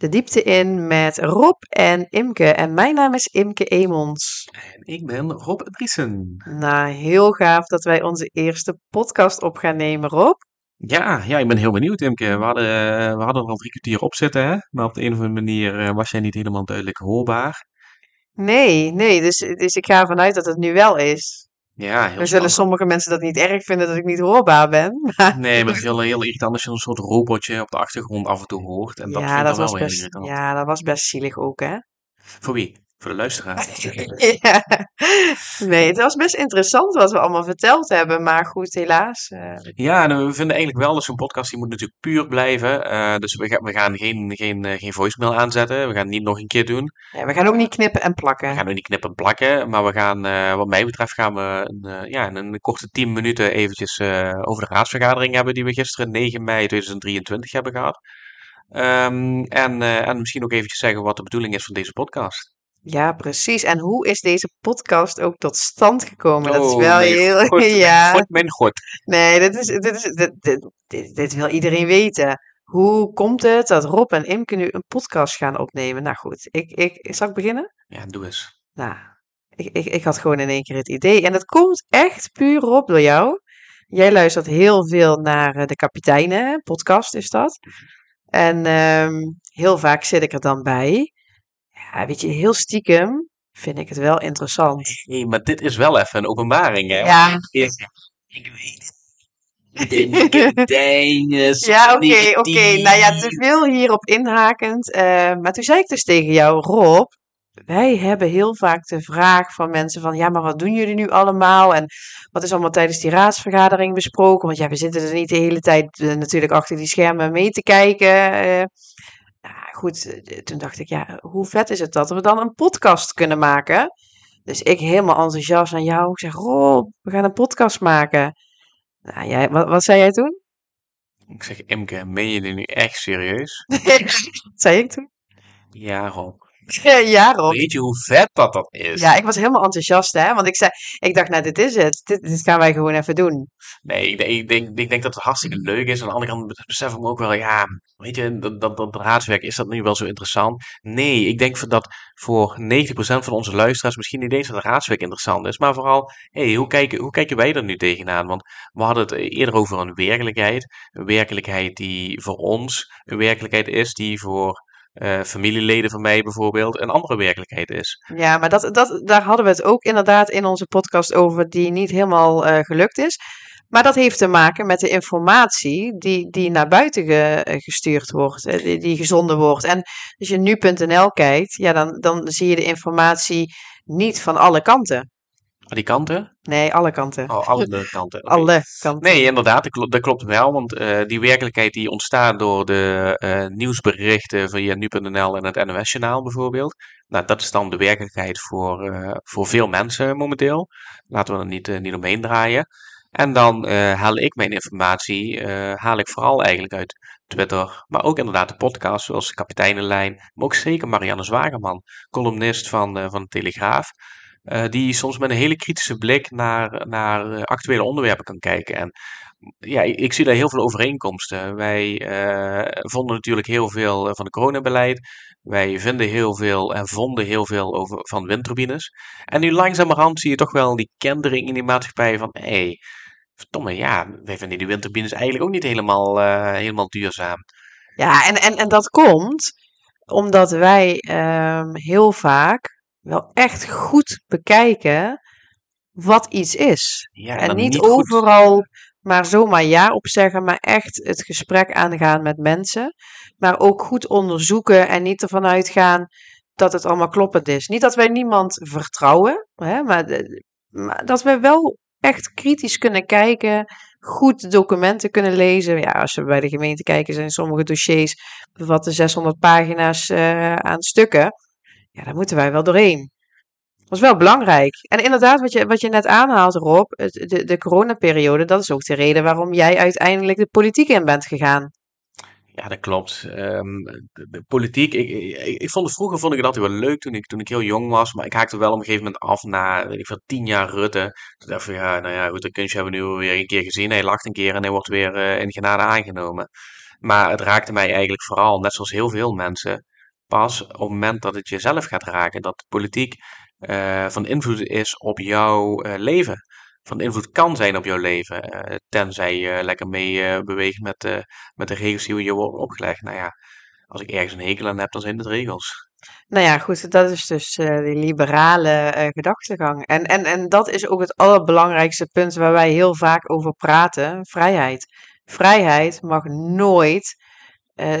de diepte in met Rob en Imke. En mijn naam is Imke Emons. En ik ben Rob Driesen. Nou, heel gaaf dat wij onze eerste podcast op gaan nemen, Rob. Ja, ja, ik ben heel benieuwd, Imke. We hadden, eh, we hadden er al drie kwartier op zitten, hè? Maar op de een of andere manier eh, was jij niet helemaal duidelijk hoorbaar. Nee, nee, dus, dus ik ga ervan uit dat het nu wel is. Ja, heel zullen sommige mensen dat niet erg vinden dat ik niet hoorbaar ben. Maar Nee, maar het is heel, heel irritant als je een soort robotje op de achtergrond af en toe hoort. En dat ja, vind ik dat dan was wel heel best, irritant. ja, dat was best zielig ook, hè? Voor wie? Voor de luisteraar. Ja. Nee, het was best interessant wat we allemaal verteld hebben, maar goed, helaas. eh, Ja, en we vinden eigenlijk wel dat zo'n podcast die moet natuurlijk puur blijven. Eh, dus we, gaan we gaan geen, geen, eh, geen voicemail aanzetten. We gaan het niet nog een keer doen. ja, we gaan ook niet knippen en We plakken. gaan ook niet knippen en plakken. Maar we gaan, eh, wat mij betreft, gaan we een, eh, ja, in een korte 10 minuten eventjes eh, over de raadsvergadering hebben die we gisteren 9 mei 2023 hebben gehad. Ehm, en, eh, en misschien ook eventjes zeggen wat de bedoeling is van deze podcast. Ja, precies. En hoe is deze podcast ook tot stand gekomen? Dat is Oh, wel mijn heel... God, mijn Ja, God, mijn god. nee, dit, is, dit, is, dit, dit, wil iedereen weten. Hoe komt het dat Rob en Imke nu een podcast gaan opnemen? Nou goed, ik, ik, zal ik beginnen? Ja, doe eens. Nou, ik, ik, ik had gewoon in één keer het idee. En dat komt echt puur op door jou. Jij luistert heel veel naar eh, de kapiteinen, podcast is dat. En ehm, heel vaak zit ik er dan bij. Ja, weet je, heel stiekem vind ik het wel interessant. Hé, maar dit is wel even een openbaring, hè? Ja, Ik, ik weet het. Ja oké, oké. Nou ja, te veel hierop inhakend. eh, maar toen zei ik dus tegen jou, Rob, wij hebben heel vaak de vraag van mensen van, ja, maar wat doen jullie nu allemaal? En wat is allemaal tijdens die raadsvergadering besproken? Want ja, we zitten er niet de hele tijd eh, natuurlijk achter die schermen mee te kijken. eh. Goed, eh, toen dacht ik, ja, hoe vet is het dat we dan een podcast kunnen maken? Dus ik helemaal enthousiast aan jou. Ik zeg, Rob, we gaan een podcast maken. Nou, jij, wat, wat zei jij toen? Ik zeg, Imke, meen je dit nu echt serieus? wat zei ik toen? Ja, Rob. ja, Rob. Weet je hoe vet dat dat is? Ja, ik was helemaal enthousiast, hè. Want ik zei, ik dacht, nou, dit is het. Dit, dit gaan wij gewoon even doen. Nee, ik denk, ik, denk, ik denk dat het hartstikke leuk is. Aan de andere kant besef ik me ook wel, ja, weet je, dat, dat, dat raadswerk, is dat nu wel zo interessant? Nee, ik denk dat voor 90% van onze luisteraars misschien niet eens dat raadswerk interessant is. Maar vooral, hey, hoe, kijken, hoe kijken wij er nu tegenaan? Want we hadden het eerder over een werkelijkheid. Een werkelijkheid die voor ons een werkelijkheid is, die voor eh, familieleden van mij bijvoorbeeld een andere werkelijkheid is. Ja, maar dat, dat, daar hadden we het ook inderdaad in onze podcast over, die niet helemaal eh, gelukt is. Maar dat heeft te maken met de informatie die, die naar buiten eh, gestuurd wordt, die, die gezonden wordt. En als je nu.nl kijkt, ja, dan, dan zie je de informatie niet van alle kanten. Die kanten? Nee, alle kanten. Oh, alle kanten. Alle kanten. Nee, inderdaad, dat klopt, dat klopt wel. Want eh, die werkelijkheid die ontstaat door de eh, nieuwsberichten via nu.nl en het NOS-journaal bijvoorbeeld. Nou, dat is dan de werkelijkheid voor, eh, voor veel mensen momenteel. Laten we er niet, niet omheen draaien. En dan haal ik mijn informatie, haal ik vooral eigenlijk uit Twitter, maar ook inderdaad de podcast zoals Kapiteinenlijn, maar ook zeker Marianne Zwageman, columnist van, van de Telegraaf. Eh, die soms met een hele kritische blik naar, naar eh, actuele onderwerpen kan kijken. En ja, ik, zie daar heel veel overeenkomsten. Wij eh, vonden natuurlijk heel veel van het coronabeleid. Wij vinden heel veel en vonden heel veel over, van windturbines. En nu langzamerhand zie je toch wel die kentering in die maatschappij van... hé, hey, verdomme, ja, wij vinden die windturbines eigenlijk ook niet helemaal, helemaal duurzaam. Ja, en, en, en dat komt omdat wij ehm, heel vaak wel echt goed bekijken wat iets is. Ja, En niet, goed. overal maar zomaar ja op zeggen, maar echt het gesprek aangaan met mensen. Maar ook goed onderzoeken en niet ervan uitgaan dat het allemaal kloppend is. Niet dat wij niemand vertrouwen, hè, maar, de- maar dat we wel echt kritisch kunnen kijken, goed documenten kunnen lezen. Ja, als we bij de gemeente kijken, zijn sommige dossiers bevatten 600 pagina's eh, aan stukken. Ja, daar moeten wij wel doorheen. Dat is wel belangrijk. En inderdaad, wat je, wat je net aanhaalt, Rob, de, de coronaperiode, dat is ook de reden waarom jij uiteindelijk de politiek in bent gegaan. Ja, dat klopt. Ehm, de, de politiek, ik, ik, vond het vroeger vond ik altijd wel leuk toen ik, toen ik heel jong was, maar ik haakte wel op een gegeven moment af na, weet ik veel, tien jaar Rutte. Toen dacht ik ja, nou ja, goed, dat kunstje hebben we nu weer een keer gezien. Hij lacht een keer en hij wordt weer eh, in genade aangenomen. Maar het raakte mij eigenlijk vooral, net zoals heel veel mensen, pas op het moment dat het jezelf gaat raken. Dat politiek uh, van invloed is op jouw uh, leven. Van invloed kan zijn op jouw leven. Uh, tenzij je lekker mee beweegt met, met de regels die je wordt opgelegd. Nou ja, als ik ergens een hekel aan heb, dan zijn het regels. Nou ja, goed, dat is dus die liberale gedachtegang. En, en, en dat is ook het allerbelangrijkste punt waar wij heel vaak over praten: vrijheid. Vrijheid mag nooit,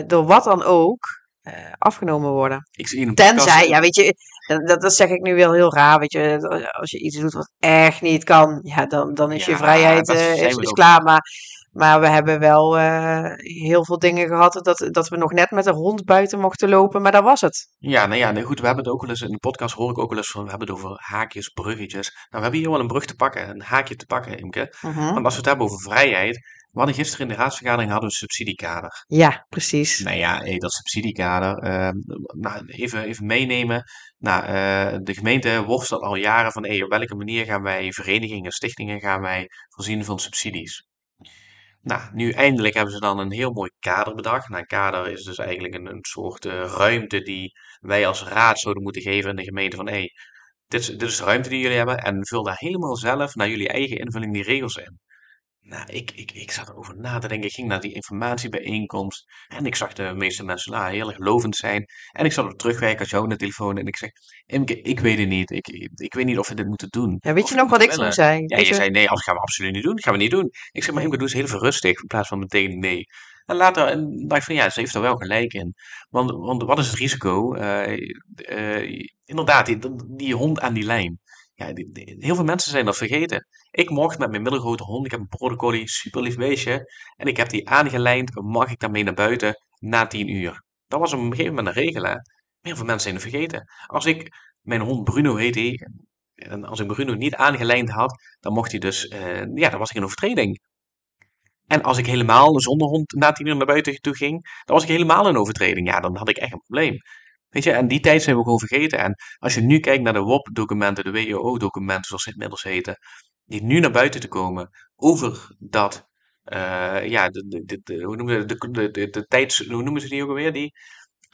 door wat dan ook, afgenomen worden. Ik zie een Tenzij, ja, weet je, dat, dat zeg ik nu wel heel raar. Weet je, als je iets doet wat echt niet kan, ja, dan, dan is ja, je vrijheid is, is klaar. Maar maar we hebben wel uh, heel veel dingen gehad dat, dat we nog net met een hond buiten mochten lopen, maar dat was het. Ja, nou ja, nee, goed, we hebben het ook wel eens, in de podcast hoor ik ook wel eens van, we hebben het over haakjes, bruggetjes. Nou, we hebben hier wel een brug te pakken, een haakje te pakken, Imke. Uh -huh. Want als we het hebben over vrijheid, we hadden gisteren in de raadsvergadering hadden we een subsidiekader. Ja, precies. Nou ja, hey, dat subsidiekader, uh, nou, even, even meenemen. Nou, uh, de gemeente worstelt al jaren van hey, op welke manier gaan wij verenigingen, stichtingen gaan wij voorzien van subsidies. Nou, nu eindelijk hebben ze dan een heel mooi kader bedacht. Nou, een kader is dus eigenlijk een, een soort uh, ruimte die wij als raad zouden moeten geven aan de gemeente van hé, hey, dit, dit is de ruimte die jullie hebben en vul daar helemaal zelf naar jullie eigen invulling die regels in. Nou, ik, ik, ik zat erover na te denken. Ik ging naar die informatiebijeenkomst. En ik zag de meeste mensen nou, heel erg lovend zijn. En ik zat op terugwerken als jou aan de telefoon. En ik zeg, Imke, ik weet het niet. Ik, ik, weet niet of we dit moeten doen. Ja, weet je nog wat ik toen zei? Ja, je, zei nee, dat gaan we absoluut niet doen. Dat gaan we niet doen. Ik zeg, maar Imke, doe eens heel even rustig. In plaats van meteen nee. En later en dacht ik van, ja, ze heeft er wel gelijk in. Want, want wat is het risico? Uh, uh, inderdaad, die, die hond aan die lijn. Ja, heel veel mensen zijn dat vergeten. Ik mocht met mijn middelgrote hond, ik heb een border collie, super lief beestje, en ik heb die aangelijnd, mag ik daarmee naar buiten na 10 uur. Dat was op een gegeven moment een regel, hè. Heel veel mensen zijn het vergeten. Als ik, mijn hond Bruno heet en als ik Bruno niet aangelijnd had, dan mocht hij dus, uh, ja, dan was ik in overtreding. En als ik helemaal zonder hond na 10 uur naar buiten toe ging, dan was ik helemaal in overtreding. Ja, dan had ik echt een probleem. Weet je, en die tijd zijn we gewoon vergeten. En als je nu kijkt naar de WOP-documenten, de WEO-documenten, zoals ze inmiddels heten, die nu naar buiten te komen over dat, uh, ja, de, de, de, hoe noemen ze de, de, de, de tijds, hoe noemen ze die ook alweer? Die,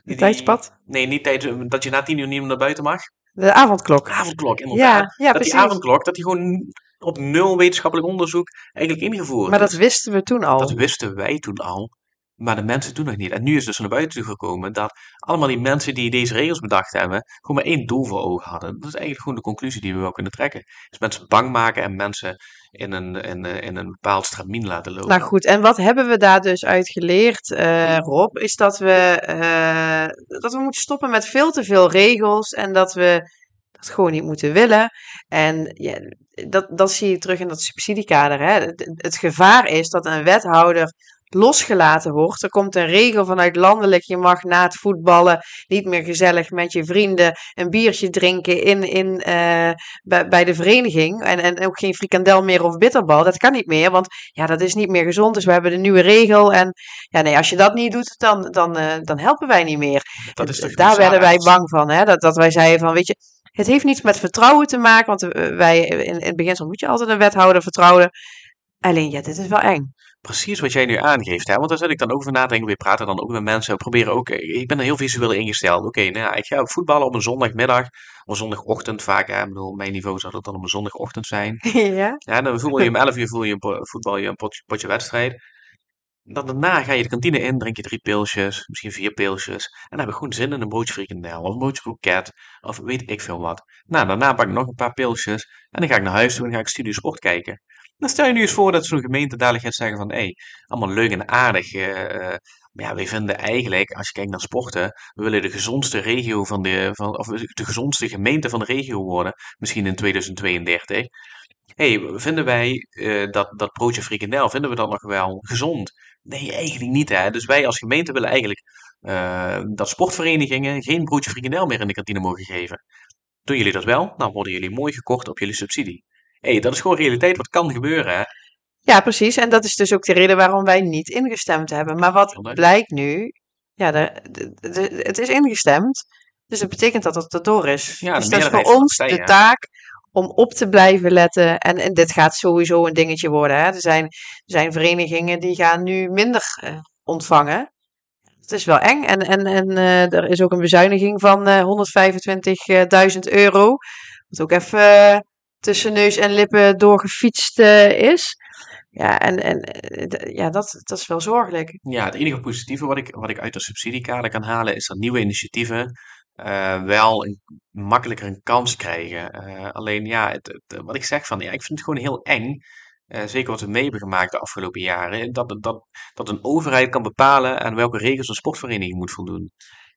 die, tijdspad? Nee, niet tijd, dat je na tien uur niet meer naar buiten mag. De avondklok. De avondklok, inderdaad. Ja, ja, dat die avondklok, dat die gewoon op nul wetenschappelijk onderzoek eigenlijk ingevoerd Maar dat wisten we toen al. Dat wisten wij toen al. Maar de mensen doen nog niet. En nu is dus naar buiten gekomen dat allemaal die mensen die deze regels bedacht hebben, gewoon maar één doel voor ogen hadden. Dat is eigenlijk gewoon de conclusie die we wel kunnen trekken. Dus mensen bang maken en mensen in een, in, in een bepaald stramien laten lopen. Nou goed, en wat hebben we daar dus uit geleerd, uh, Rob? Is dat we, uh, dat we moeten stoppen met veel te veel regels en dat we dat gewoon niet moeten willen. En ja, dat, dat zie je terug in dat subsidiekader. Hè? Het, het gevaar is dat een wethouder losgelaten wordt. Er komt een regel vanuit landelijk. Je mag na het voetballen niet meer gezellig met je vrienden een biertje drinken in, in, uh, bij, bij de vereniging. En, en ook geen frikandel meer of bitterbal. Dat kan niet meer, want ja, dat is niet meer gezond. Dus we hebben de nieuwe regel. En ja, nee, als je dat niet doet, dan, dan, uh, dan helpen wij niet meer. Dat is Daar werden wij bang van. Hè? Dat, dat wij zeiden van, weet je, het heeft niets met vertrouwen te maken. Want eh, wij, in, in het beginsel moet je altijd een wethouder vertrouwen. Alleen, ja, dit is wel eng precies wat jij nu aangeeft. Hè? Want daar zit ik dan over na te denken. We praten dan ook met mensen. We proberen ook. Eh, ik ben er heel visueel ingesteld. Oké, nou ja, ik ga voetballen op een zondagmiddag. Of een zondagochtend vaak. Hè? Ik bedoel, mijn niveau zou dat dan op een zondagochtend zijn. Ja. Ja, dan voetbal je om 11 uur voel je een voetbal je een potje, potje wedstrijd. Dan daarna ga je de kantine in, drink je drie pilsjes, misschien vier pilsjes. En dan heb ik gewoon zin in een broodje frikandel of een broodje kroket of weet ik veel wat. Nou, daarna pak ik nog een paar pilsjes en dan ga ik naar huis toe en ga ik Studio Sport kijken. Dan stel je nu eens voor dat zo'n gemeente dadelijk gaat zeggen van, hé, hey, allemaal leuk en aardig. Uh, maar ja, wij vinden eigenlijk, als je kijkt naar sporten, we willen de gezondste regio van de, van, of de gezondste gemeente van de regio worden, misschien in 2032. Hé, hey, vinden wij uh, dat, dat broodje frikandel, vinden we dat nog wel gezond? Nee, eigenlijk niet hè. Dus wij als gemeente willen eigenlijk uh, dat sportverenigingen geen broodje frikandel meer in de kantine mogen geven. Doen jullie dat wel? Dan worden jullie mooi gekort op jullie subsidie hey, dat is gewoon realiteit wat kan gebeuren. Hè? Ja, precies. En dat is dus ook de reden waarom wij niet ingestemd hebben. Maar wat blijkt nu, ja, de, de, het is ingestemd. Dus dat betekent dat het erdoor is. Ja, dus dat is voor ons de taak om op te blijven letten. En, en dit gaat sowieso een dingetje worden. Hè. Er, zijn, er zijn verenigingen die gaan nu minder uh, ontvangen. Het is wel eng. En, en, en eh, er is ook een bezuiniging van eh 125.000 euro. Wat ook even tussen neus en lippen doorgefietst eh, is. Ja, en, en eh, ja, dat, dat is wel zorgelijk. Ja, het enige positieve wat ik, wat ik uit de subsidiekader kan halen, is dat nieuwe initiatieven eh, wel een, makkelijker een kans krijgen. Alleen ja, het, wat ik zeg van, ja, ik vind het gewoon heel eng. zeker wat we mee hebben gemaakt de afgelopen jaren. Dat, dat, dat een overheid kan bepalen aan welke regels een sportvereniging moet voldoen.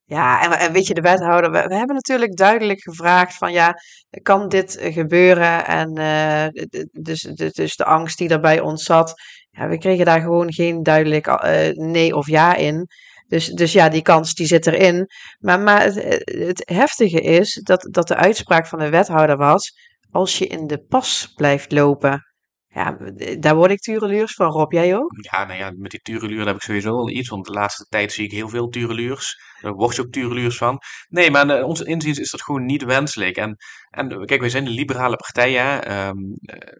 Ja, en, en weet je, de wethouder, we, hebben natuurlijk duidelijk gevraagd van ja, kan dit eh, gebeuren? En eh, dus, dus, de angst die daarbij ons zat, ja, we kregen daar gewoon geen duidelijk eh, nee of ja in. Dus, dus ja, die kans die zit erin. Maar, maar het, het heftige is dat, dat de uitspraak van de wethouder was, als je in de pas blijft lopen. Ja, daar word ik tureluurs van, Rob. Jij ook? Ja, nou ja, met die tureluur heb ik sowieso wel iets, want de laatste tijd zie ik heel veel tureluurs. Daar word je ook tureluurs van. Nee, maar naar onze inziens is dat gewoon niet wenselijk. En, en kijk, wij zijn de liberale partij, hè. ehm, eh,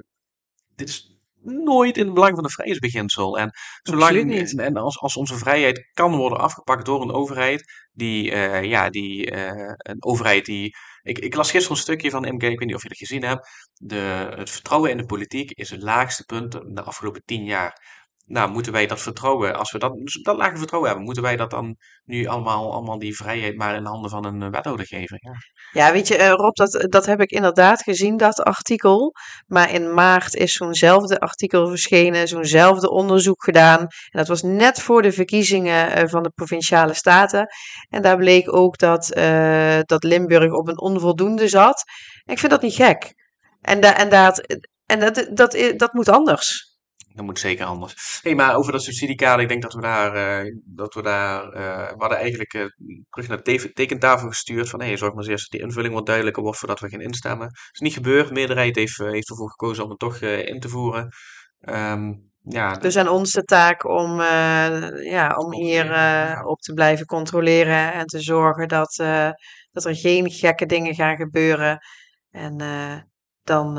dit is nooit in het belang van de vrijheidsbeginsel. En, zolang, niet. en, als, als onze vrijheid kan worden afgepakt door een overheid, die, eh, ja, die, eh, een overheid die... Ik, ik las gisteren een stukje van MK, ik weet niet of je dat gezien hebt. De, het vertrouwen in de politiek is het laagste punt de afgelopen tien jaar. Nou, moeten wij dat vertrouwen, als we dat, dus dat lage vertrouwen hebben, moeten wij dat dan nu allemaal, allemaal die vrijheid maar in de handen van een eh, wethouder geven? Ja. Weet je, eh, Rob, dat, dat heb ik inderdaad gezien, dat artikel. Maar in maart is zo'nzelfde artikel verschenen, zo'nzelfde onderzoek gedaan. En dat was net voor de verkiezingen eh, van de provinciale staten. En daar bleek ook dat, dat Limburg op een onvoldoende zat. Ik vind dat niet gek. En, da en, dat, en dat, dat, dat moet anders. Dat moet zeker anders. Hey, maar over dat subsidiekader, ik denk dat we daar, eh, dat we daar, we hadden eigenlijk eh, terug naar de te- tekentafel gestuurd van, hey, zorg maar eens eerst dat die invulling wat duidelijker wordt voordat we gaan instemmen. Dat is niet gebeurd, de meerderheid heeft, heeft ervoor gekozen om het toch in te voeren. Ehm, ja, Dus aan ons de taak om, ja, om hier op te blijven controleren en te zorgen dat, dat er geen gekke dingen gaan gebeuren. En dan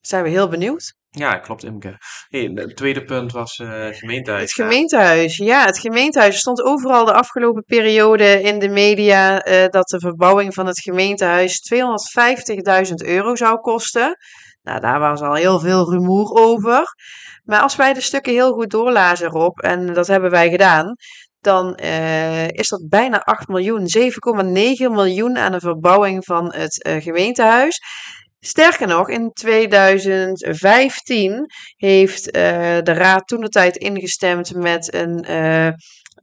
zijn we heel benieuwd. Ja, klopt Imke. Hey, het tweede punt was eh gemeentehuis. Het gemeentehuis, ja, het gemeentehuis. Stond overal de afgelopen periode in de media eh, dat de verbouwing van het gemeentehuis 250.000 euro zou kosten. Nou, daar was al heel veel rumoer over. Maar als wij de stukken heel goed doorlazen, Rob, en dat hebben wij gedaan, dan eh, is dat bijna 8 miljoen, 7,9 miljoen aan de verbouwing van het eh, gemeentehuis. Sterker nog, in 2015 heeft eh, de Raad toen de tijd ingestemd met een eh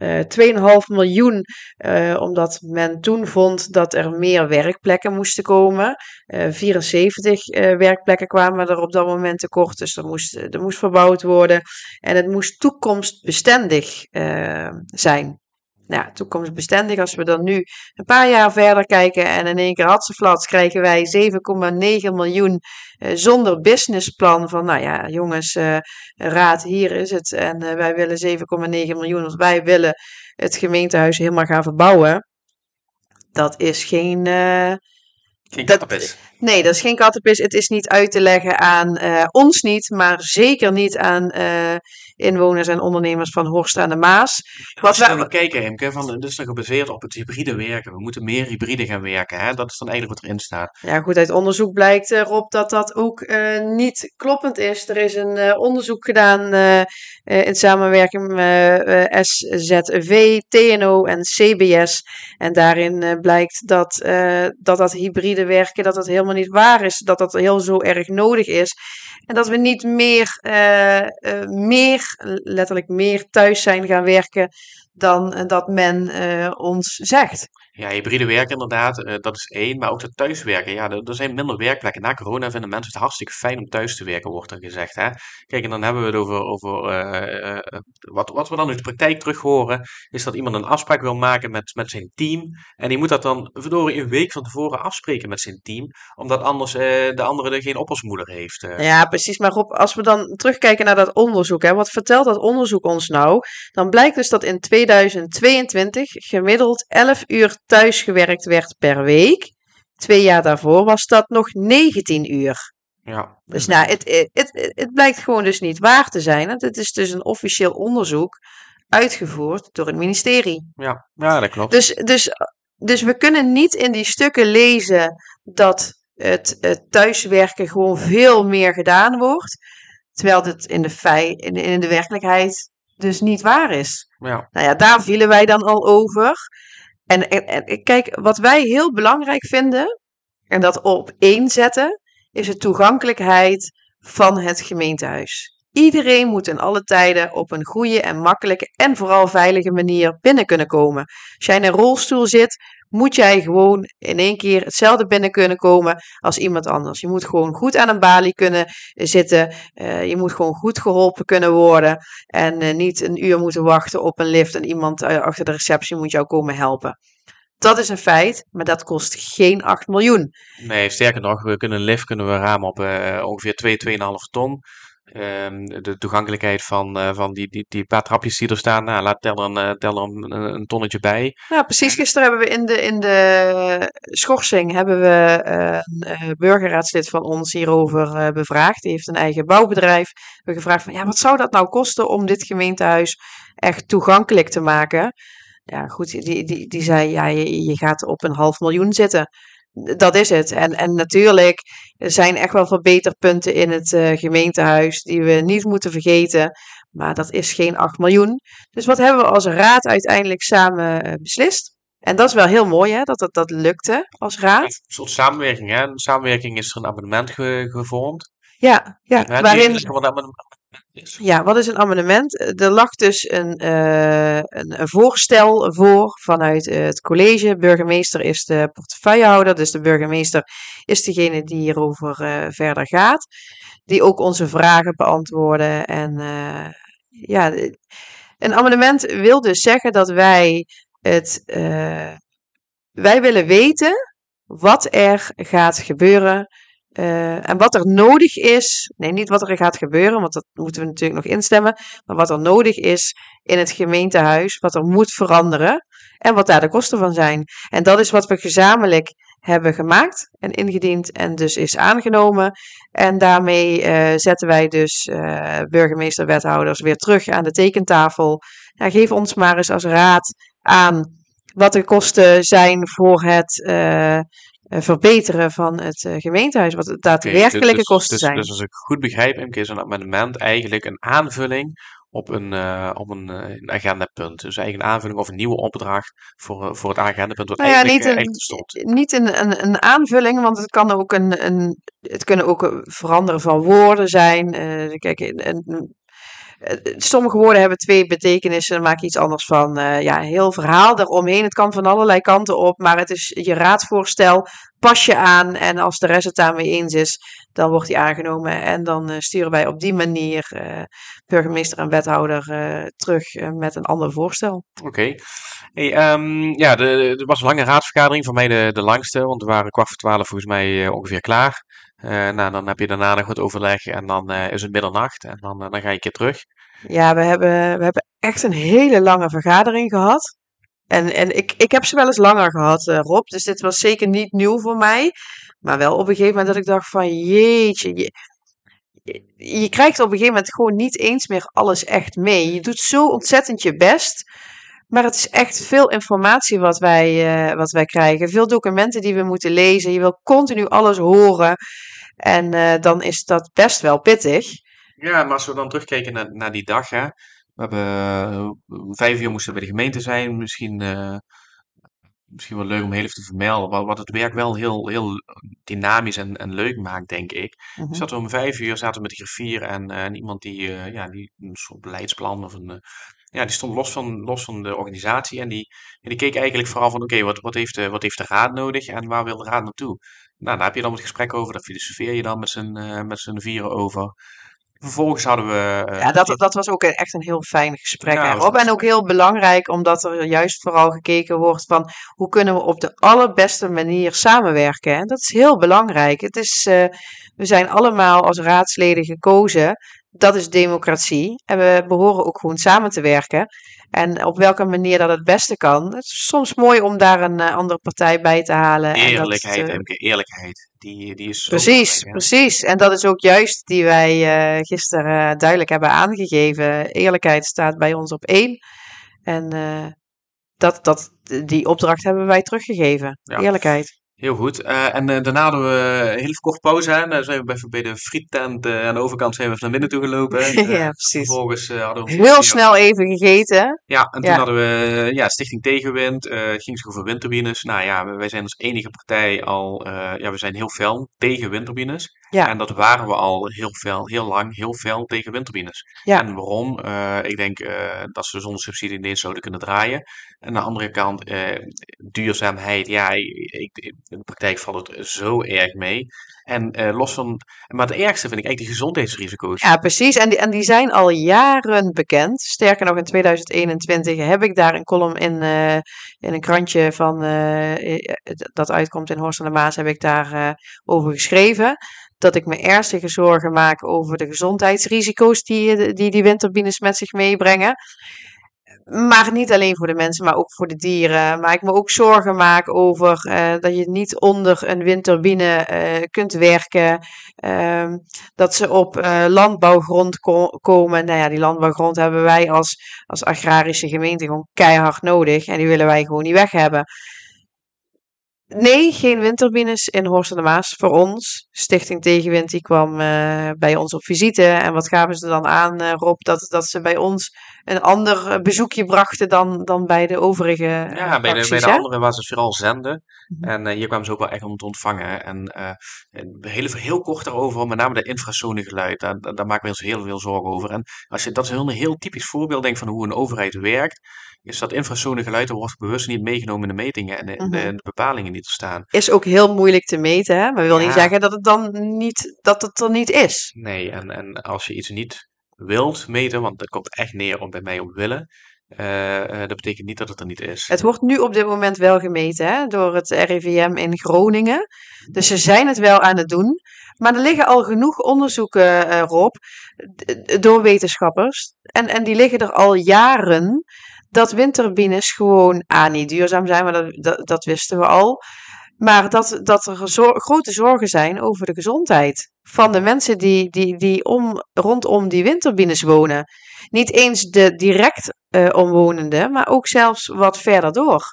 eh 2,5 miljoen, eh, omdat men toen vond dat er meer werkplekken moesten komen. Eh 74 eh, werkplekken kwamen er op dat moment tekort, dus er moest, er moest verbouwd worden. En het moest toekomstbestendig zijn. Nou, ja, toekomstbestendig, als we dan nu een paar jaar verder kijken en in één keer hatseflats krijgen wij 7,9 miljoen eh, zonder businessplan van, nou ja, jongens, eh, raad, hier is het en eh, wij willen 7,9 miljoen, want wij willen het gemeentehuis helemaal gaan verbouwen. Dat is geen, Geen dat- nee, dat is geen kattenpis. Het is niet uit te leggen aan ons niet, maar zeker niet aan inwoners en ondernemers van Horst aan de Maas. Wat dan kijkt, Imke, van, dit is dan gebaseerd op het hybride werken. We moeten meer hybride gaan werken. Hè? Dat is dan eigenlijk wat erin staat. Ja, goed, uit onderzoek blijkt erop dat dat ook eh, niet kloppend is. Er is een eh, onderzoek gedaan eh, eh, in samenwerking met eh, SZV, TNO en CBS. En daarin eh, blijkt dat, eh, dat dat hybride werken, dat dat helemaal niet waar is. Dat dat heel zo erg nodig is. En dat we niet meer, eh, eh, meer, letterlijk meer thuis zijn gaan werken dan eh, dat men eh, ons zegt. Ja, hybride werken inderdaad, eh, dat is één. Maar ook het thuiswerken. Ja, er, er zijn minder werkplekken. Na corona vinden mensen het hartstikke fijn om thuis te werken, wordt er gezegd. Hè? Kijk, en dan hebben we het over, over wat, wat we dan uit de praktijk terug horen, is dat iemand een afspraak wil maken met, met zijn team. En die moet dat dan verdorie een week van tevoren afspreken met zijn team, omdat anders de andere er geen oppasmoeder heeft. Ja, precies. Maar Rob, als we dan terugkijken naar dat onderzoek, hè, wat vertelt dat onderzoek ons nou? Dan blijkt dus dat in 2022 gemiddeld 11 uur thuisgewerkt werd per week. Twee jaar daarvoor was dat nog 19 uur. Ja, Dus nou, het, het, het, het blijkt gewoon dus niet waar te zijn. Het is dus een officieel onderzoek. uitgevoerd door het ministerie. Ja, ja dat klopt. Dus, dus, dus we kunnen niet in die stukken lezen dat het, het thuiswerken gewoon veel meer gedaan wordt. Terwijl het in de, fei, in, in de werkelijkheid dus niet waar is. Ja. Nou ja, daar vielen wij dan al over. En, en, en kijk, wat wij heel belangrijk vinden, en dat op één zetten, is de toegankelijkheid van het gemeentehuis. Iedereen moet in alle tijden op een goede en makkelijke en vooral veilige manier binnen kunnen komen. Als jij in een rolstoel zit, moet jij gewoon in één keer hetzelfde binnen kunnen komen als iemand anders. Je moet gewoon goed aan een balie kunnen zitten. Uh, je moet gewoon goed geholpen kunnen worden. En uh, niet een uur moeten wachten op een lift en iemand uh, achter de receptie moet jou komen helpen. Dat is een feit, maar dat kost geen 8 miljoen. Nee, sterker nog, we kunnen een lift kunnen we ramen op ongeveer 2, 2,5 ton. Um, de toegankelijkheid van, uh, van die, die, die paar trapjes die er staan, nou, laat tel er, een, tel er een, een, tonnetje bij. Nou, precies. Gisteren hebben we in de, in de schorsing hebben we uh, een burgerraadslid van ons hierover bevraagd. Die heeft een eigen bouwbedrijf. We hebben gevraagd van, ja, wat zou dat nou kosten om dit gemeentehuis echt toegankelijk te maken? Ja, goed, die, die, die zei, ja, je, je gaat op een half miljoen zitten dat is het. En, en natuurlijk zijn echt wel verbeterpunten in het uh, gemeentehuis die we niet moeten vergeten. Maar dat is geen 8 miljoen. Dus wat hebben we als raad uiteindelijk samen uh, beslist? En dat is wel heel mooi, hè, dat dat, dat lukte als raad. Een soort samenwerking, hè? Een samenwerking is er een abonnement ge gevormd. Ja, ja waarin... Is. Ja, wat is een amendement? Er lag dus een, uh, een, een, voorstel voor vanuit het college. Burgemeester is de portefeuillehouder, dus de burgemeester is degene die hierover verder gaat. Die ook onze vragen beantwoorden. En ja, een amendement wil dus zeggen dat wij het. wij willen weten wat er gaat gebeuren uh, en wat er nodig is, nee, niet wat er gaat gebeuren, want dat moeten we natuurlijk nog instemmen, maar wat er nodig is in het gemeentehuis, wat er moet veranderen en wat daar de kosten van zijn. En dat is wat we gezamenlijk hebben gemaakt en ingediend en dus is aangenomen. En daarmee uh, zetten wij dus uh, burgemeester, wethouders weer terug aan de tekentafel. Geef ons maar eens als raad aan wat de kosten zijn voor het eh, verbeteren van het uh, gemeentehuis, wat het daadwerkelijke okay, dus, kosten dus, zijn. Dus als ik goed begrijp, Imke, is een amendement eigenlijk een aanvulling op een, uh, op een, een agendapunt. Dus eigenlijk een aanvulling of een nieuwe opdracht voor, voor het agendapunt wat nou ja, eigenlijk, niet een, stond. Niet een, een, een, aanvulling, want het kan ook een, een het kunnen ook veranderen van woorden zijn. kijk, een, eh, sommige woorden hebben twee betekenissen, dan maak je iets anders van. Uh, ja, heel verhaal eromheen. Het kan van allerlei kanten op, maar het is je raadsvoorstel. Pas je aan en als de rest het daarmee eens is, dan wordt die aangenomen. En dan uh, sturen wij op die manier burgemeester en wethouder terug met een ander voorstel. Oké. Hey, um, ja, er was een lange raadsvergadering, voor mij de, de langste, want we waren kwart voor twaalf volgens mij ongeveer klaar. Uh, nou, dan heb je daarna nog wat overleg en dan uh, is het middernacht en dan, uh, dan ga je een keer terug. Ja, we hebben, we hebben echt een hele lange vergadering gehad. En, en ik, ik heb ze wel eens langer gehad, Rob. Dus dit was zeker niet nieuw voor mij. Maar wel op een gegeven moment dat ik dacht van jeetje. Je, je krijgt op een gegeven moment gewoon niet eens meer alles echt mee. Je doet zo ontzettend je best. Maar het is echt veel informatie wat wij, wat wij krijgen. Veel documenten die we moeten lezen. Je wil continu alles horen. En uh, dan is dat best wel pittig. Ja, maar als we dan terugkijken naar, naar die dag. Hè, we hebben uh, vijf uur moesten bij de gemeente zijn. Misschien, misschien wel leuk om heel even te vermelden. Wat, wat het werk wel heel, heel dynamisch en, en leuk maakt, denk ik. Mm -hmm. Zaten we om vijf uur zaten we met de griffier en, en iemand die, ja, die een soort beleidsplan of een ja, die stond los van, los van de organisatie. En die, en die keek eigenlijk vooral van, oké, wat, wat, heeft de, wat heeft de raad nodig en waar wil de raad naartoe? Nou, daar heb je dan het gesprek over, daar filosofeer je dan met z'n uh, met z'n vieren over. Vervolgens hadden we... Uh, ja, dat, dat was ook echt een heel fijn gesprek ja, erop. En ook heel belangrijk, omdat er juist vooral gekeken wordt van... hoe kunnen we op de allerbeste manier samenwerken. En dat is heel belangrijk. Het is, uh, we zijn allemaal als raadsleden gekozen dat is democratie. En we behoren ook gewoon samen te werken. En op welke manier dat het beste kan. Het is soms mooi om daar een uh, andere partij bij te halen. Eerlijkheid, en dat, uh, eerlijkheid. Die, die is precies, precies. En dat is ook juist die wij uh, gisteren duidelijk hebben aangegeven. Eerlijkheid staat bij ons op één. En eh, dat, dat, die opdracht hebben wij teruggegeven. Ja. Eerlijkheid. Heel goed. Eh, en eh, daarna hadden we een hele korte pauze. En dan zijn we even bij de friettent eh, aan de overkant zijn we even naar binnen toe gelopen. Eh, ja, precies. Vervolgens eh, hadden we... Heel snel even gegeten. Ja, en toen hadden we ja, Stichting Tegenwind. eh het ging zich over windturbines. Nou ja, wij zijn als enige partij al... eh, ja, we zijn heel fel tegen windturbines. Ja. En dat waren we al heel fel, heel lang, heel fel tegen windturbines. Ja. En waarom? Eh, ik denk eh, dat ze zonder subsidie ineens zouden kunnen draaien. En aan de andere kant, eh, duurzaamheid. Ja, ik, in de praktijk valt het zo erg mee. En los van... Maar het ergste vind ik eigenlijk die gezondheidsrisico's. Ja, precies. En die, en die zijn al jaren bekend. Sterker nog, in 2021 heb ik daar een column in, in een krantje van dat uitkomt in Horst aan de Maas, heb ik daar over geschreven. Dat ik me ernstige zorgen maak over de gezondheidsrisico's die eh, die, die windturbines met zich meebrengen. Maar niet alleen voor de mensen, maar ook voor de dieren. Maar ik me ook zorgen maak over eh, dat je niet onder een windturbine eh, kunt werken. Ehm, dat ze op landbouwgrond ko- komen. Nou ja, die landbouwgrond hebben wij als, als agrarische gemeente gewoon keihard nodig. En die willen wij gewoon niet weg hebben. Nee, geen windturbines in Horst aan de Maas voor ons. Stichting Tegenwind die kwam eh, bij ons op visite. En wat gaven ze dan aan, eh, Rob? Dat, dat ze bij ons een ander bezoekje brachten dan, dan bij de overige eh, Ja, bij de, bij de hè? anderen was het vooral zenden. Mhm. En hier kwamen ze ook wel echt om te ontvangen. En heel, heel kort daarover, met name de infrasonegeluid. Daar, daar daar maken we ons heel veel zorgen over. En als je, dat is een heel typisch voorbeeld denk, van hoe een overheid werkt. Is dat infrasonegeluid, er wordt bewust niet meegenomen in de metingen en de, Mhm. de bepalingen die er staan. Is ook heel moeilijk te meten, hè? Maar wil niet zeggen dat het dan niet, dat het er niet is. Nee, en, en als je iets niet wilt meten, want dat komt echt neer op bij mij op willen. eh, eh, dat betekent niet dat het er niet is. Het wordt nu op dit moment wel gemeten hè, door het RIVM in Groningen. Dus ze zijn het wel aan het doen. Maar er liggen al genoeg onderzoeken, eh Rob, d- door wetenschappers. En, en die liggen er al jaren dat windturbines gewoon A, niet duurzaam zijn, maar dat, dat, wisten we al. Maar dat, dat er grote zorgen zijn over de gezondheid van de mensen die, die, die om, rondom die windturbines wonen. Niet eens de direct eh, omwonenden, maar ook zelfs wat verder door.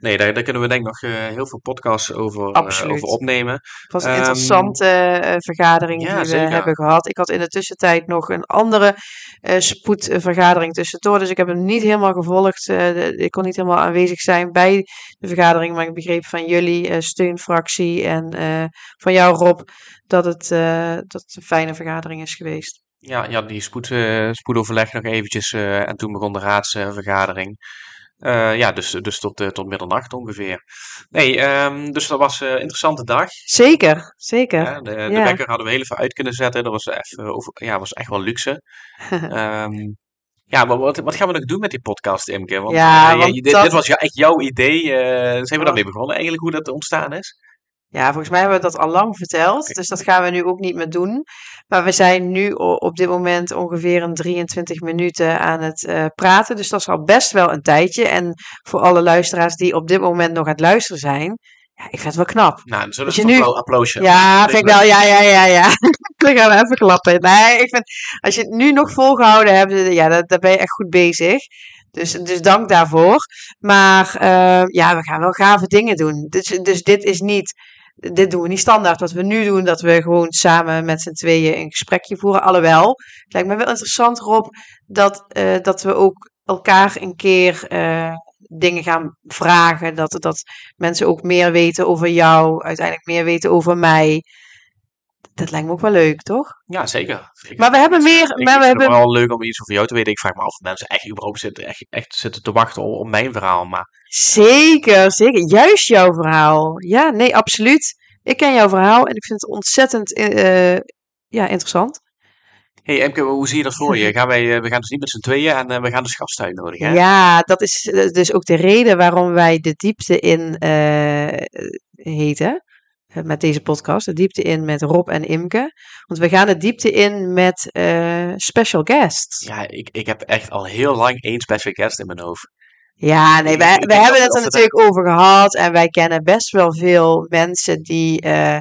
Nee, daar, daar kunnen we denk ik nog eh, heel veel podcasts over, eh, over opnemen. Het was een Ehm, interessante vergadering ja, die we hebben gehad. Ik had in de tussentijd nog een andere spoedvergadering tussendoor. Dus ik heb hem niet helemaal gevolgd. de- ik kon niet helemaal aanwezig zijn bij de vergadering. Maar ik begreep van jullie steunfractie en van jou Rob dat het, dat het een fijne vergadering is geweest. Ja, ja die spoed, eh, spoedoverleg nog eventjes eh, en toen begon de raadsvergadering. Eh, ja, dus, dus tot, tot middernacht ongeveer. Nee, ehm, dus dat was een interessante dag. Zeker, zeker. Hè? De, de Ja. wekker hadden we heel even uit kunnen zetten. Dat was, even over, ja, was echt wel luxe. Ehm, ja, maar wat, wat gaan we nog doen met die podcast, Imke? Want, Ja, want dit, dat- dit was echt jouw idee. zijn we Oh. daarmee begonnen eigenlijk, hoe dat ontstaan is? Ja, volgens mij hebben we dat al lang verteld. Dus dat gaan we nu ook niet meer doen. Maar we zijn nu op dit moment ongeveer een 23 minuten aan het eh, praten. Dus dat is al best wel een tijdje. En voor alle luisteraars die op dit moment nog aan het luisteren zijn. Ja, ik vind het wel knap. Nou, dan zullen we een nu- appla- applausje. Ja, vind ik wel. Ja, ja, ja, ja. Dan gaan we even klappen. Nee, ik vind, als je het nu nog volgehouden hebt, eh, ja, dan ben je echt goed bezig. Dus, dus dank daarvoor. Maar eh, ja, we gaan wel gave dingen doen. Dus, dus dit is niet, dit doen we niet standaard. Wat we nu doen, dat we gewoon samen met z'n tweeën een gesprekje voeren. Alhoewel, het lijkt me wel interessant, Rob, dat, eh, dat we ook elkaar een keer eh, dingen gaan vragen. Dat, dat mensen ook meer weten over jou, uiteindelijk meer weten over mij. Dat lijkt me ook wel leuk, toch? Ja, zeker. Maar we hebben meer. Ik Maar we het hebben, wel leuk om iets over jou te weten. Ik vraag me af of mensen echt überhaupt zitten, echt, echt zitten te wachten op, op mijn verhaal. Maar Zeker, zeker. Juist jouw verhaal. Ja, nee, absoluut. Ik ken jouw verhaal en ik vind het ontzettend eh, ja, interessant. hey, Emke, hoe zie je dat voor je? Gaan wij, eh, we gaan dus niet met z'n tweeën en we gaan dus gasten uitnodigen, hè? Ja, dat is dus ook de reden waarom wij de diepte in heten. Eh, Met deze podcast. De diepte in met Rob en Imke. Want we gaan de diepte in met eh, special guests. Ja, ik, ik heb echt al heel lang één special guest in mijn hoofd. Ja, nee, wij, wij denk hebben het er dat we natuurlijk over gehad. En wij kennen best wel veel mensen die, eh,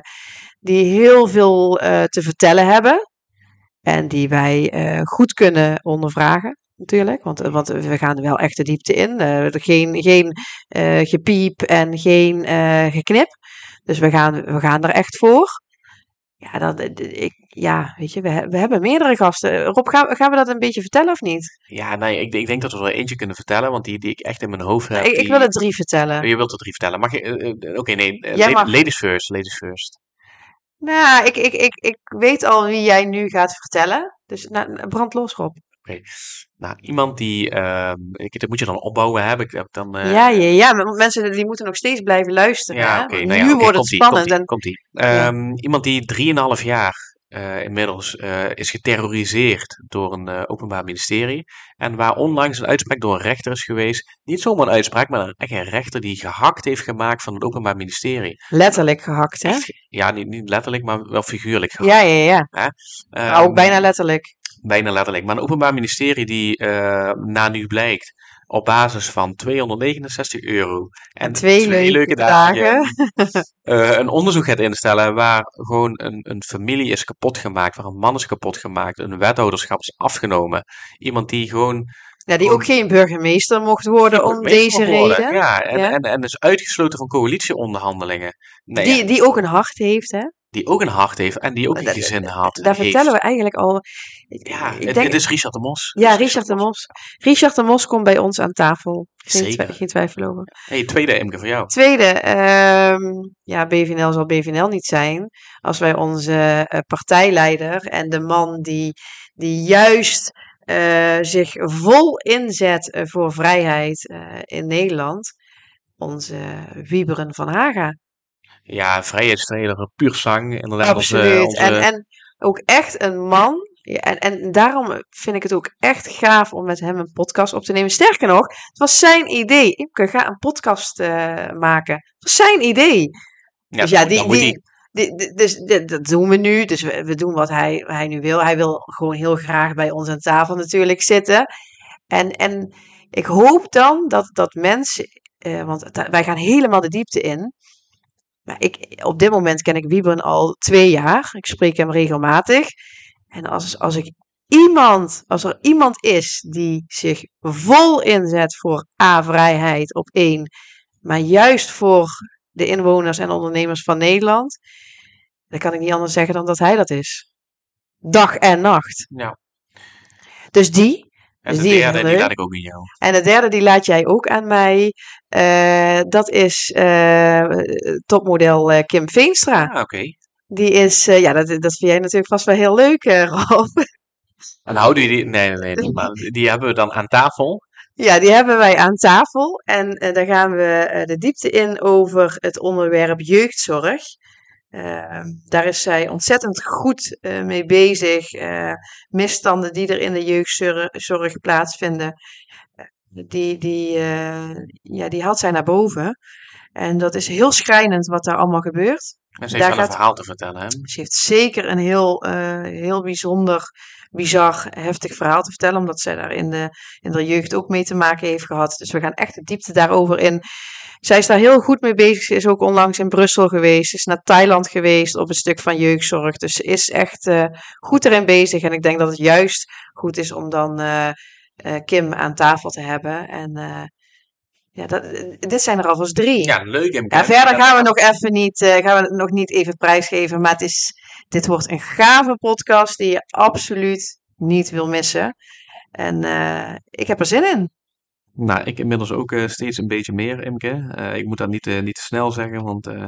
die heel veel te vertellen hebben. En die wij goed kunnen ondervragen. natuurlijk. Want, want we gaan wel echt de diepte in. Eh, geen geen gepiep en geen geknip. Dus we gaan, we gaan er echt voor. Ja, dat, ik, ja weet je, we, we hebben meerdere gasten. Rob, gaan, gaan we dat een beetje vertellen of niet? Ja, nee, ik, ik denk dat we er eentje kunnen vertellen, want die, die ik echt in mijn hoofd heb. ik, ik wil er drie vertellen. Je wilt er drie vertellen. Mag je... eh, eh, Oké, nee. eh, Jij la- mag. Ladies first, ladies first. Nou, ik, ik, ik, ik weet al wie jij nu gaat vertellen. Dus nou, brand los, Rob. Nou, iemand die... ehm, ik, dat moet je dan opbouwen, heb ik heb dan... eh, ja, ja, ja. Maar mensen die moeten nog steeds blijven luisteren. Ja, hè? oké. Nou ja, nu oké, wordt het spannend. Komt-ie, en, komt-ie. Ja. Ehm, iemand die drieënhalf jaar eh, inmiddels eh, is geterroriseerd door een openbaar ministerie. En waar onlangs een uitspraak door een rechter is geweest. Niet zomaar een uitspraak, maar een, echt een rechter die gehakt heeft gemaakt van het openbaar ministerie. letterlijk gehakt, hè? Echt Ja, niet, niet letterlijk, maar wel figuurlijk gehakt. Ja, ja, ja. Ehm, Maar ook bijna letterlijk. Bijna letterlijk. Maar een openbaar ministerie die, eh na nu blijkt, op basis van 269 euro en Twee leuke dagen. eh, een onderzoek gaat instellen waar gewoon een, een familie is kapot gemaakt, waar een man is kapot gemaakt, een wethouderschap is afgenomen. Iemand die gewoon Ja, die ook geen burgemeester mocht worden om deze worden. reden. Ja, en, Ja. En, en is uitgesloten van coalitieonderhandelingen. Nee, Die, ja, die ook een hart heeft, hè? Die ook een hart heeft en die ook een gezin had. Daar heeft. vertellen we eigenlijk al. Ja, ik het, denk, het is Richard de Mos. ja, Richard de Mos. Richard de Mos komt bij ons aan tafel. Geen, Zeker. twi- geen twijfel over. Hey, tweede Imke voor jou. Tweede, ehm, ja, BVNL zal BVNL niet zijn als wij onze eh, partijleider en de man die, die juist eh, zich vol inzet eh, voor vrijheid in Nederland, onze Wieberen van Haga. Ja, vrijheidsstrijder, puur zang. Inderdaad, Absoluut. onze- En, en ook echt een man. Ja, en, en daarom vind ik het ook echt gaaf om met hem een podcast op te nemen. Sterker nog, het was zijn idee. Imke, ga een podcast eh, maken. Het was zijn idee. ja, dus ja, die, die, die- die- dus dat doen we nu. Dus we, we doen wat hij, hij nu wil. Hij wil gewoon heel graag bij ons aan tafel natuurlijk zitten. En, en ik hoop dan dat, dat mensen, eh, want wij gaan helemaal de diepte in. Maar ik, op dit moment ken ik Wiebren al twee jaar. Ik spreek hem regelmatig. En als, als ik iemand, als er iemand is die zich vol inzet voor A-vrijheid op één, maar juist voor de inwoners en ondernemers van Nederland, dan kan ik niet anders zeggen dan dat hij dat is. Dag en nacht. Ja. Dus die. En Dus de derde, er die laat ik ook in jou. En de derde, die laat jij ook aan mij. Eh, dat is eh, topmodel eh, Kim Veenstra. Ah, oké. Die is, ja, dat, dat vind jij natuurlijk vast wel heel leuk, Rob. En houden jullie... Nee, nee, nee. Maar die hebben we dan aan tafel. Ja, die hebben wij aan tafel. En daar gaan we de diepte in over het onderwerp jeugdzorg. Eh, daar is zij ontzettend goed eh, mee bezig. Eh, misstanden die er in de jeugdzorg zorg plaatsvinden, eh, die, die, ja, die haalt zij naar boven. En dat is heel schrijnend wat daar allemaal gebeurt. En ze Daar heeft wel een gaat- verhaal te vertellen, hè? Ze heeft zeker een heel, heel bijzonder, bizar, heftig verhaal te vertellen, omdat zij daar in de, in de jeugd ook mee te maken heeft gehad. Dus we gaan echt de diepte daarover in. Zij is daar heel goed mee bezig. Ze is ook onlangs in Brussel geweest. Ze is naar Thailand geweest op een stuk van jeugdzorg. Dus ze is echt eh, goed erin bezig. En ik denk dat het juist goed is om dan eh, eh, Kim aan tafel te hebben. En ja, dat, dit zijn er alvast drie. Ja, leuk, Imke. Ja, verder gaan we nog even niet, gaan we het nog niet even prijsgeven. Maar het is, dit wordt een gave podcast die je absoluut niet wil missen. En ik heb er zin in. Nou, ik inmiddels ook eh, steeds een beetje meer, Imke. Eh, ik moet dat niet, eh, niet te snel zeggen, want eh,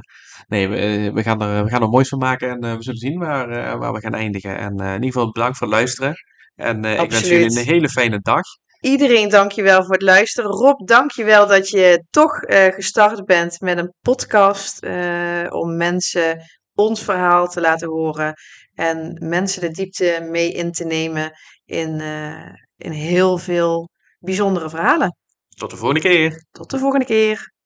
nee, we, we, gaan er, we gaan er moois van maken en eh, we zullen zien waar, eh, waar we gaan eindigen. En eh, in ieder geval bedankt voor het luisteren. En eh, ik wens Absoluut. jullie een hele fijne dag. Iedereen dankjewel voor het luisteren. Rob, dankjewel dat je toch eh, gestart bent met een podcast eh, om mensen ons verhaal te laten horen en mensen de diepte mee in te nemen in, eh, in heel veel bijzondere verhalen. Tot de volgende keer. Tot de volgende keer.